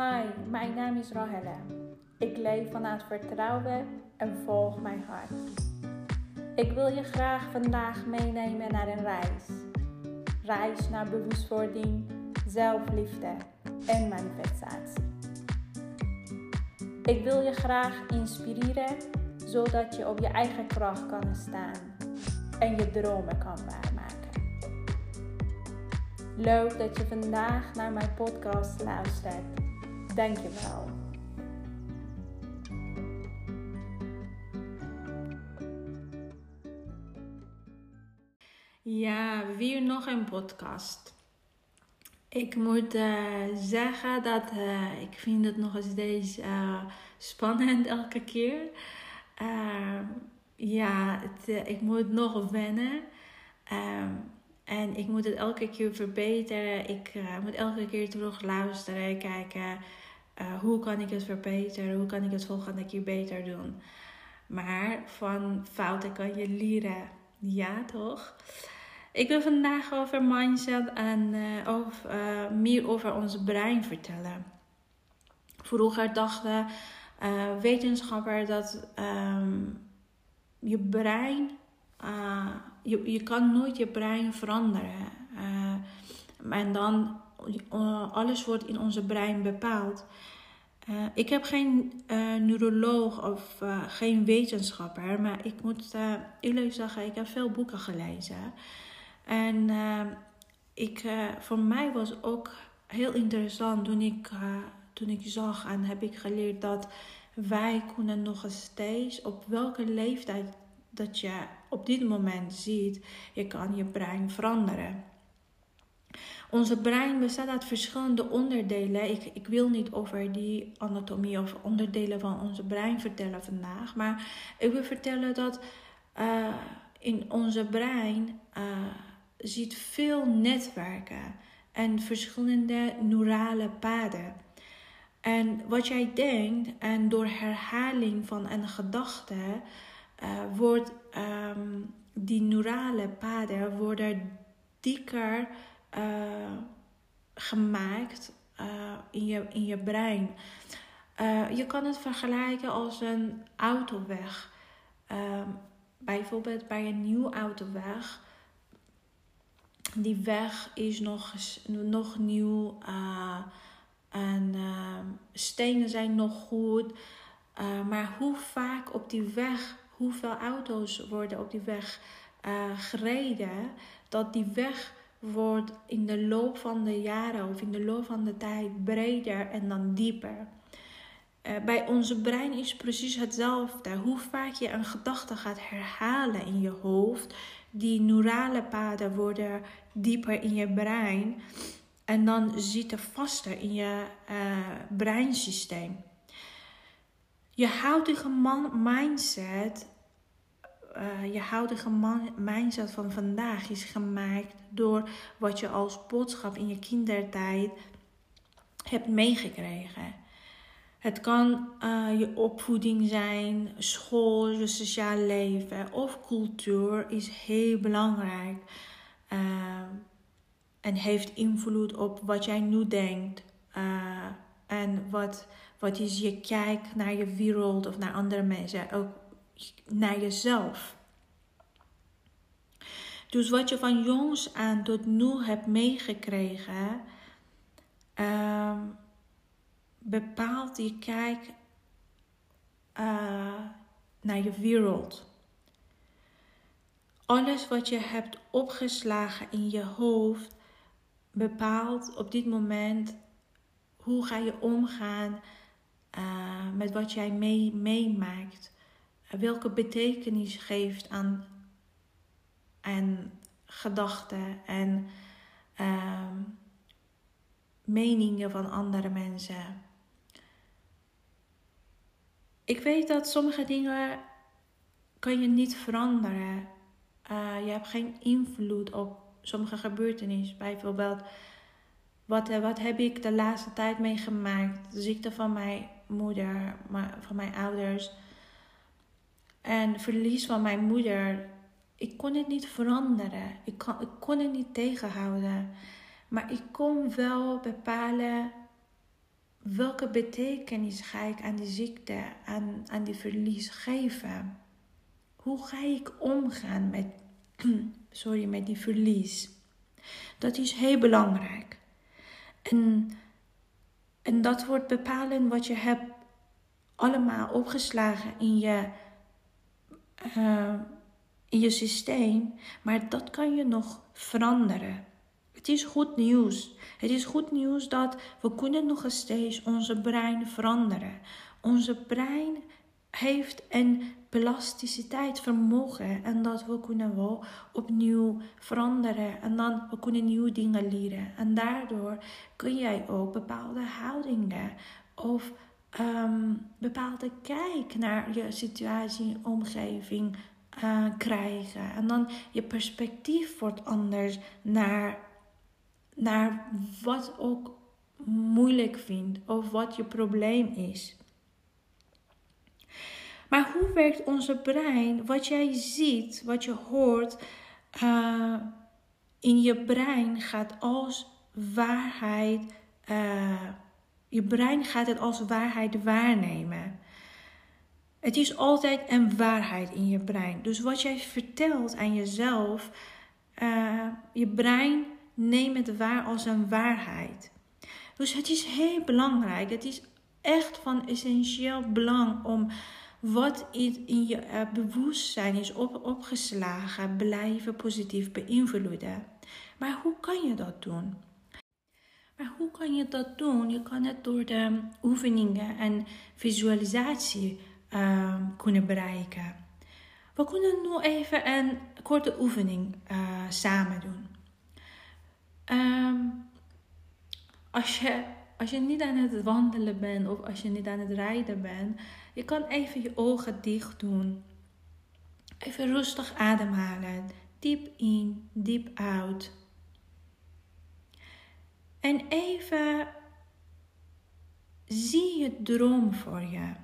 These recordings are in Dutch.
Hi, mijn naam is Rahelle. Ik leef vanuit vertrouwen en volg mijn hart. Ik wil je graag vandaag meenemen naar een reis. Reis naar bewustwording, zelfliefde en manifestatie. Ik wil je graag inspireren zodat je op je eigen kracht kan staan en je dromen kan waarmaken. Leuk dat je vandaag naar mijn podcast luistert. Dank je wel. Ja, weer nog een podcast. Ik moet uh, zeggen dat uh, ik vind het nog steeds uh, spannend elke keer. ja, het, ik moet nog wennen. En ik moet het elke keer verbeteren. Ik moet elke keer terug luisteren. Kijken uh, hoe kan ik het verbeteren. Hoe kan ik het volgende keer beter doen. Maar van fouten kan je leren. Ja, toch? Ik wil vandaag over mindset en uh, over, meer over ons brein vertellen. Vroeger dachten wetenschappers dat um, je brein je, je kan nooit je brein veranderen. En dan, alles wordt in onze brein bepaald. Uh, ik heb geen neuroloog of geen wetenschapper, maar ik moet eerlijk zeggen, ik heb veel boeken gelezen. En ik, voor mij was ook heel interessant toen ik, toen ik zag en heb ik geleerd dat wij kunnen nog steeds op welke leeftijd dat je op dit moment ziet, je kan je brein veranderen. Onze brein bestaat uit verschillende onderdelen. Ik, ik wil niet over die anatomie of onderdelen van onze brein vertellen vandaag. Maar ik wil vertellen dat uh, in onze brein uh, zit veel netwerken en verschillende neurale paden. En wat jij denkt en door herhaling van een gedachte uh, wordt um, die neurale paden worden dikker uh, gemaakt uh, in, je, in je brein. je kan het vergelijken als een autoweg. Ehm, bijvoorbeeld bij een nieuwe autoweg. Die weg is nog, nog nieuw en ehm, stenen zijn nog goed. maar hoe vaak op die weg hoeveel auto's worden op die weg gereden, dat die weg wordt in de loop van de jaren of in de loop van de tijd breder en dan dieper. Uh, bij onze brein is precies hetzelfde. Hoe vaak je een gedachte gaat herhalen in je hoofd, die neurale paden worden dieper in je brein en dan zitten vaster in je uh, breinsysteem. Je huidige mindset, uh, je huidige mindset van vandaag is gemaakt door wat je als boodschap in je kindertijd hebt meegekregen. Het kan uh, je opvoeding zijn, school, je sociaal leven of cultuur is heel belangrijk. Uh, en heeft invloed op wat jij nu denkt. en wat, wat is je kijk naar je wereld of naar andere mensen. Ook naar jezelf. Dus wat je van jongs aan tot nu hebt meegekregen, uh, bepaalt je kijk uh, naar je wereld. Alles wat je hebt opgeslagen in je hoofd bepaalt op dit moment hoe ga je omgaan uh, met wat jij mee, meemaakt. Welke betekenis geeft aan, aan gedachten en uh, meningen van andere mensen. Ik weet dat sommige dingen kan je niet veranderen. Uh, je hebt geen invloed op sommige gebeurtenissen. Bijvoorbeeld, wat, wat heb ik de laatste tijd meegemaakt? De ziekte van mijn moeder, van mijn ouders. En verlies van mijn moeder. Ik kon het niet veranderen. Ik kon, ik kon het niet tegenhouden. Maar ik kon wel bepalen welke betekenis ga ik aan die ziekte, aan, aan die verlies geven? Hoe ga ik omgaan met, sorry, met die verlies? Dat is heel belangrijk. En, en dat wordt bepalen wat je hebt allemaal opgeslagen in je, uh, in je systeem. Maar dat kan je nog veranderen. Het is goed nieuws. Het is goed nieuws dat we kunnen nog steeds onze brein veranderen. Onze brein heeft een plasticiteit vermogen en dat we kunnen wel opnieuw veranderen en dan we kunnen nieuwe dingen leren en daardoor kun jij ook bepaalde houdingen of um, bepaalde kijk naar je situatie, omgeving uh, krijgen en dan je perspectief wordt anders naar, naar wat ook moeilijk vindt of wat je probleem is. Maar hoe werkt onze brein? Wat jij ziet, wat je hoort uh, in je brein gaat als waarheid. Uh, je brein gaat het als waarheid waarnemen. Het is altijd een waarheid in je brein. Dus wat jij vertelt aan jezelf, uh, je brein neemt het waar als een waarheid. Dus het is heel belangrijk. Het is echt van essentieel belang om wat in je uh, bewustzijn is op, opgeslagen, blijven positief beïnvloeden. Maar hoe kan je dat doen? Maar hoe kan je dat doen? Je kan het door de oefeningen en visualisatie uh, kunnen bereiken. We kunnen nu even een korte oefening uh, samen doen. Um, als, je, als je niet aan het wandelen bent of als je niet aan het rijden bent, je kan even je ogen dicht doen. Even rustig ademhalen. Diep in, diep uit. En even zie je droom voor je.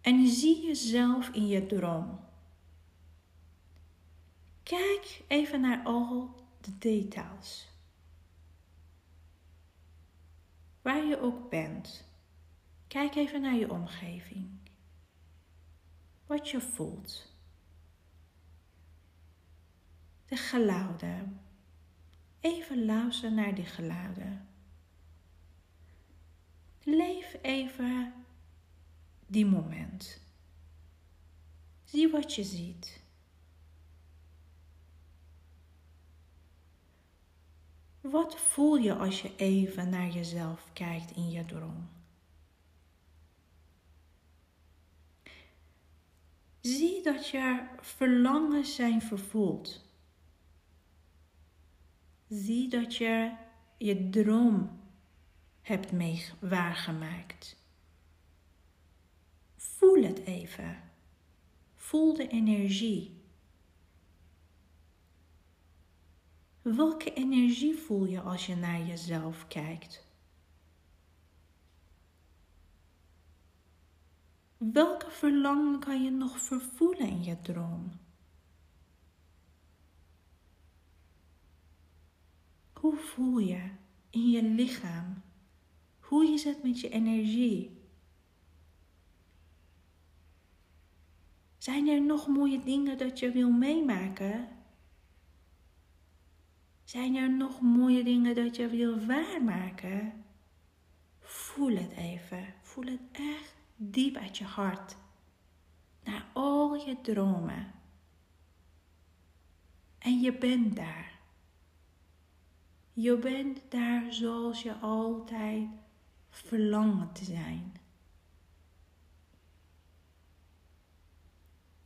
En zie jezelf in je droom. Kijk even naar al de details. Waar je ook bent. Kijk even naar je omgeving. Wat je voelt. De geluiden. Even luisteren naar die geluiden. Leef even die moment. Zie wat je ziet. Wat voel je als je even naar jezelf kijkt in je droom? Zie dat je verlangens zijn vervuld. Zie dat je je droom hebt mee waargemaakt. Voel het even. Voel de energie. Welke energie voel je als je naar jezelf kijkt? Welke verlangen kan je nog vervoelen in je droom? Hoe voel je in je lichaam? Hoe is het met je energie? Zijn er nog mooie dingen dat je wil meemaken? Zijn er nog mooie dingen dat je wil waarmaken? Voel het even. Voel het echt diep uit je hart naar al je dromen. En je bent daar. Je bent daar zoals je altijd verlangt te zijn.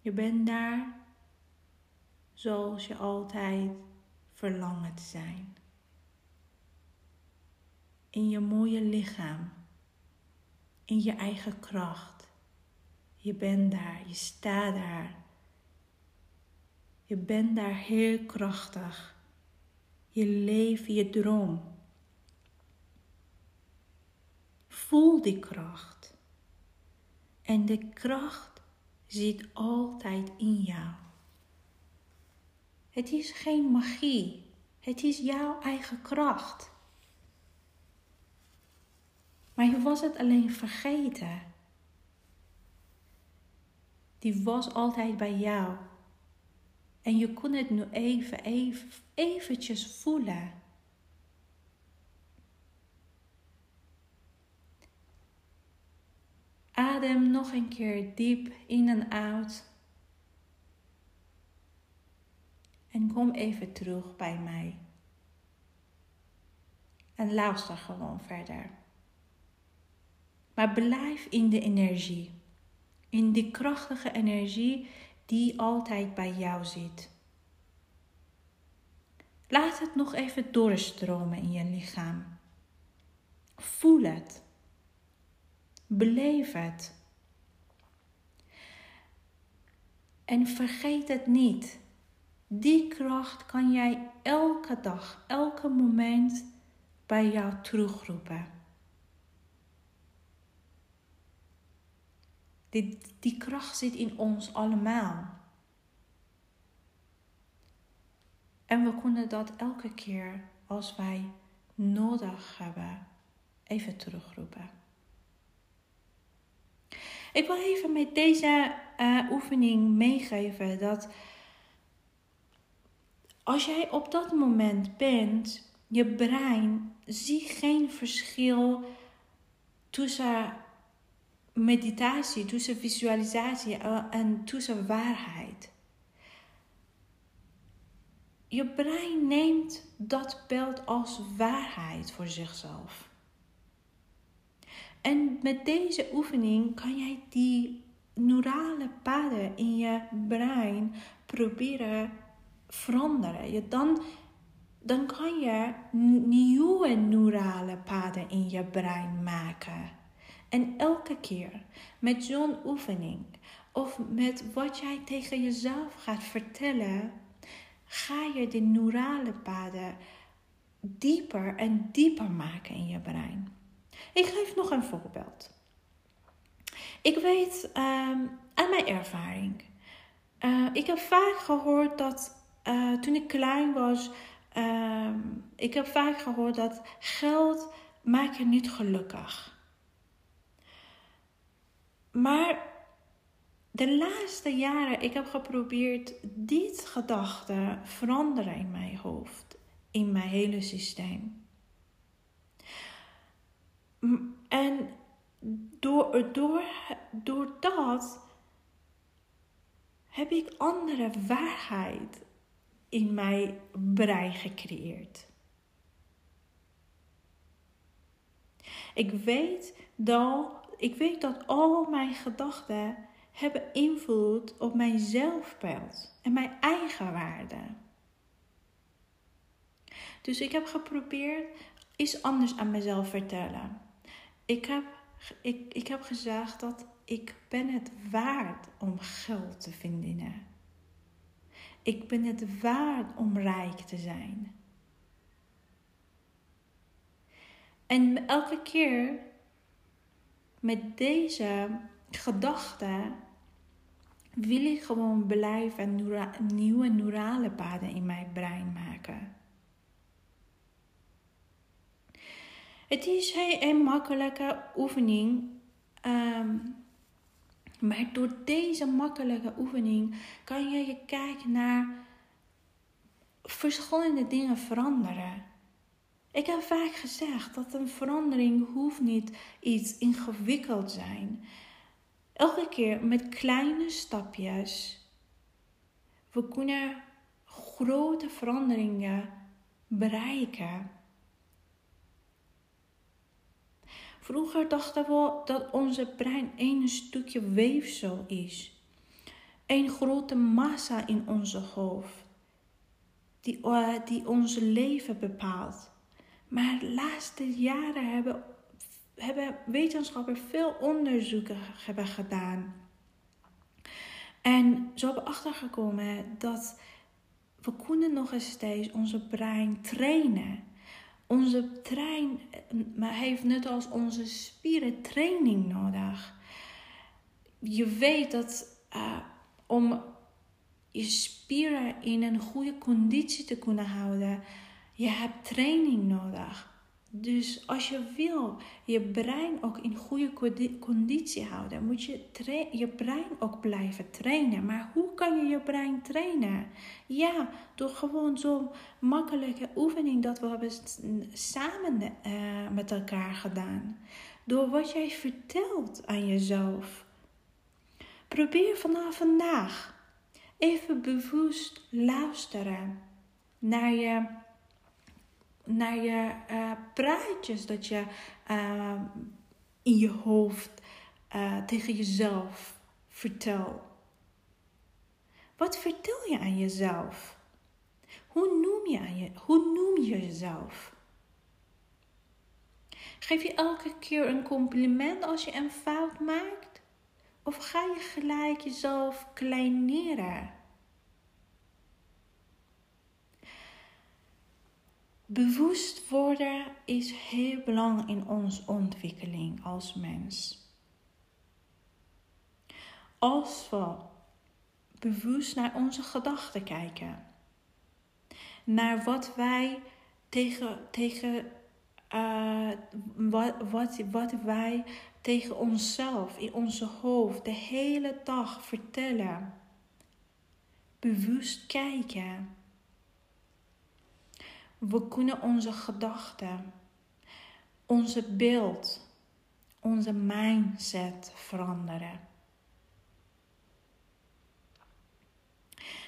Je bent daar zoals je altijd verlangt te zijn. In je mooie lichaam in je eigen kracht. Je bent daar, je staat daar. Je bent daar heel krachtig. Je leven, je droom. Voel die kracht. En de kracht zit altijd in jou. Het is geen magie. Het is jouw eigen kracht. Maar je was het alleen vergeten. Die was altijd bij jou. En je kon het nu even, even, eventjes voelen. Adem nog een keer diep in en uit. En kom even terug bij mij. En luister gewoon verder. Maar blijf in de energie. In die krachtige energie die altijd bij jou zit. Laat het nog even doorstromen in je lichaam. Voel het. Beleef het. En vergeet het niet. Die kracht kan jij elke dag, elke moment bij jou terugroepen. Die, die kracht zit in ons allemaal. En we kunnen dat elke keer als wij nodig hebben even terugroepen. Ik wil even met deze uh, oefening meegeven dat als jij op dat moment bent, je brein ziet geen verschil tussen meditatie, tussen visualisatie eh, en tussen waarheid. Je brein neemt dat beeld als waarheid voor zichzelf. En met deze oefening kan jij die neurale paden in je brein proberen veranderen. Je dan, dan kan je nieuwe neurale paden in je brein maken. En elke keer met zo'n oefening of met wat jij tegen jezelf gaat vertellen, ga je de neurale paden dieper en dieper maken in je brein. Ik geef nog een voorbeeld. Ik weet aan mijn ervaring. Uh, ik heb vaak gehoord dat uh, toen ik klein was, uh, ik heb vaak gehoord dat geld maakt je niet gelukkig. Maar de laatste jaren, ik heb geprobeerd dit gedachte veranderen in mijn hoofd, in mijn hele systeem. En door, door, door dat heb ik andere waarheid in mijn brein gecreëerd. Ik weet dat, ik weet dat al mijn gedachten hebben invloed op mijn zelfbeeld en mijn eigen waarde. Dus ik heb geprobeerd iets anders aan mezelf vertellen. Ik heb, ik, ik heb gezegd dat ik ben het waard om geld te verdienen. Ik ben het waard om rijk te zijn. En elke keer met deze gedachte wil ik gewoon blijven nieuwe neurale paden in mijn brein maken. Het is een makkelijke oefening. Ehm, maar door deze makkelijke oefening kan je kijken naar verschillende dingen veranderen. Ik heb vaak gezegd dat een verandering hoeft niet iets ingewikkeld zijn. Elke keer met kleine stapjes. We kunnen grote veranderingen bereiken. Vroeger dachten we dat onze brein een stukje weefsel is. Een grote massa in onze hoofd. Die, uh, die ons leven bepaalt. Maar de laatste jaren hebben, hebben wetenschappers veel onderzoeken hebben gedaan. En zo hebben achtergekomen dat we kunnen nog eens steeds onze brein trainen onze trein heeft net als onze spieren training nodig. Je weet dat uh, om je spieren in een goede conditie te kunnen houden, je hebt training nodig. Dus als je wil je brein ook in goede conditie houden, moet je je brein ook blijven trainen. Maar hoe kan je je brein trainen? Ja, door gewoon zo'n makkelijke oefening dat we hebben samen uh, met elkaar gedaan. Door wat jij vertelt aan jezelf. Probeer vanaf vandaag even bewust luisteren naar je naar je uh, praatjes dat je uh, in je hoofd uh, tegen jezelf vertelt. Wat vertel je aan jezelf? Hoe noem je, aan je, hoe noem je jezelf? Geef je elke keer een compliment als je een fout maakt? Of ga je gelijk jezelf kleineren? Bewust worden is heel belangrijk in onze ontwikkeling als mens. Als we bewust naar onze gedachten kijken, naar wat wij tegen, tegen uh, wat, wat, wat wij tegen onszelf in onze hoofd de hele dag vertellen. Bewust kijken we kunnen onze gedachten, onze beeld, onze mindset veranderen.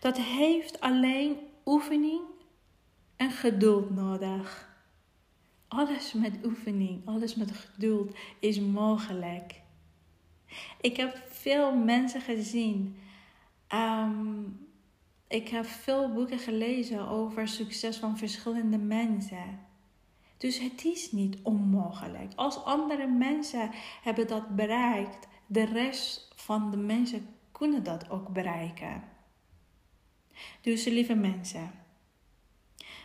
Dat heeft alleen oefening en geduld nodig. Alles met oefening, alles met geduld is mogelijk. Ik heb veel mensen gezien um, ik heb veel boeken gelezen over succes van verschillende mensen. Dus het is niet onmogelijk. Als andere mensen hebben dat bereikt, de rest van de mensen kunnen dat ook bereiken. Dus lieve mensen,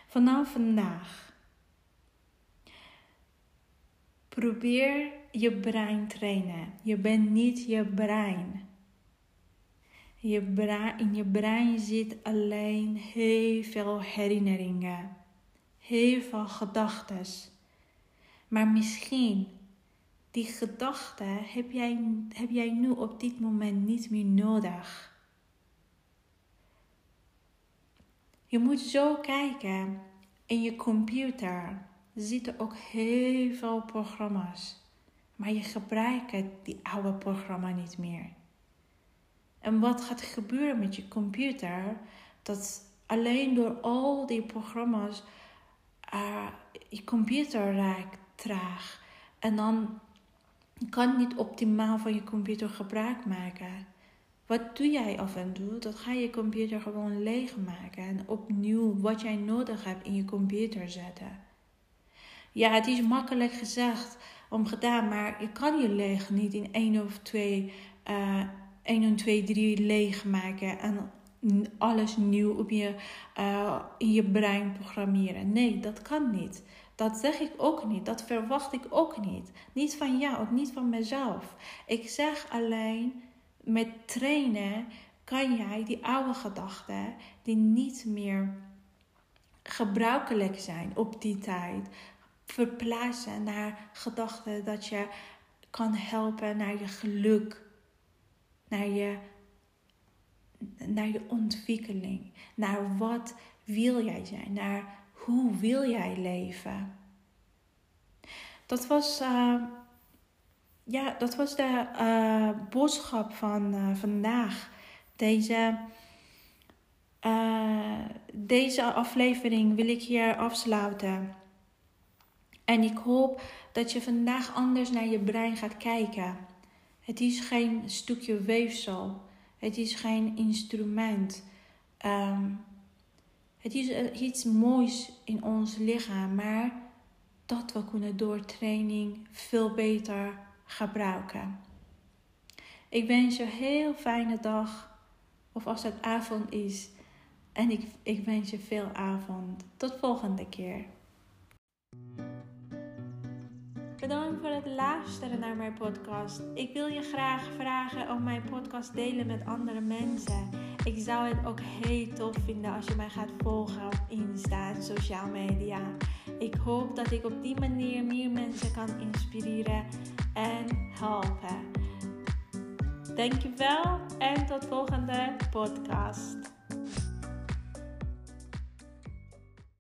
vanaf vandaag probeer je brein trainen. Je bent niet je brein. Je brein, in je brein zit alleen heel veel herinneringen, heel veel gedachten. Maar misschien die gedachten heb jij, heb jij nu op dit moment niet meer nodig. Je moet zo kijken. In je computer zitten ook heel veel programma's. Maar je gebruikt die oude programma niet meer. En wat gaat gebeuren met je computer? Dat alleen door al die programma's uh, je computer raakt traag. En dan kan niet optimaal van je computer gebruik maken. Wat doe jij af en toe? Dat ga je computer gewoon leegmaken en opnieuw wat jij nodig hebt in je computer zetten. Ja, het is makkelijk gezegd om gedaan, maar je kan je leeg niet in één of twee uh, 1 en 2, 3 leegmaken en alles nieuw op je, uh, in je brein programmeren. Nee, dat kan niet. Dat zeg ik ook niet. Dat verwacht ik ook niet. Niet van jou, ook niet van mezelf. Ik zeg alleen, met trainen kan jij die oude gedachten, die niet meer gebruikelijk zijn op die tijd, verplaatsen naar gedachten dat je kan helpen naar je geluk naar je, naar je ontwikkeling, naar wat wil jij zijn, naar hoe wil jij leven. Dat was, uh, ja, dat was de uh, boodschap van uh, vandaag. Deze, deze aflevering wil ik hier afsluiten. En ik hoop dat je vandaag anders naar je brein gaat kijken. Het is geen stukje weefsel. Het is geen instrument. Ehm, het is eh, iets moois in ons lichaam, maar dat we kunnen door training veel beter gebruiken. Ik wens je een heel fijne dag, of als het avond is. En ik, ik wens je veel avond. Tot volgende keer. Bedankt voor het luisteren naar mijn podcast. Ik wil je graag vragen om mijn podcast delen met andere mensen. Ik zou het ook heel tof vinden als je mij gaat volgen op Insta en sociale media. ik hoop dat ik op die manier meer mensen kan inspireren en helpen. Dankjewel en tot volgende podcast.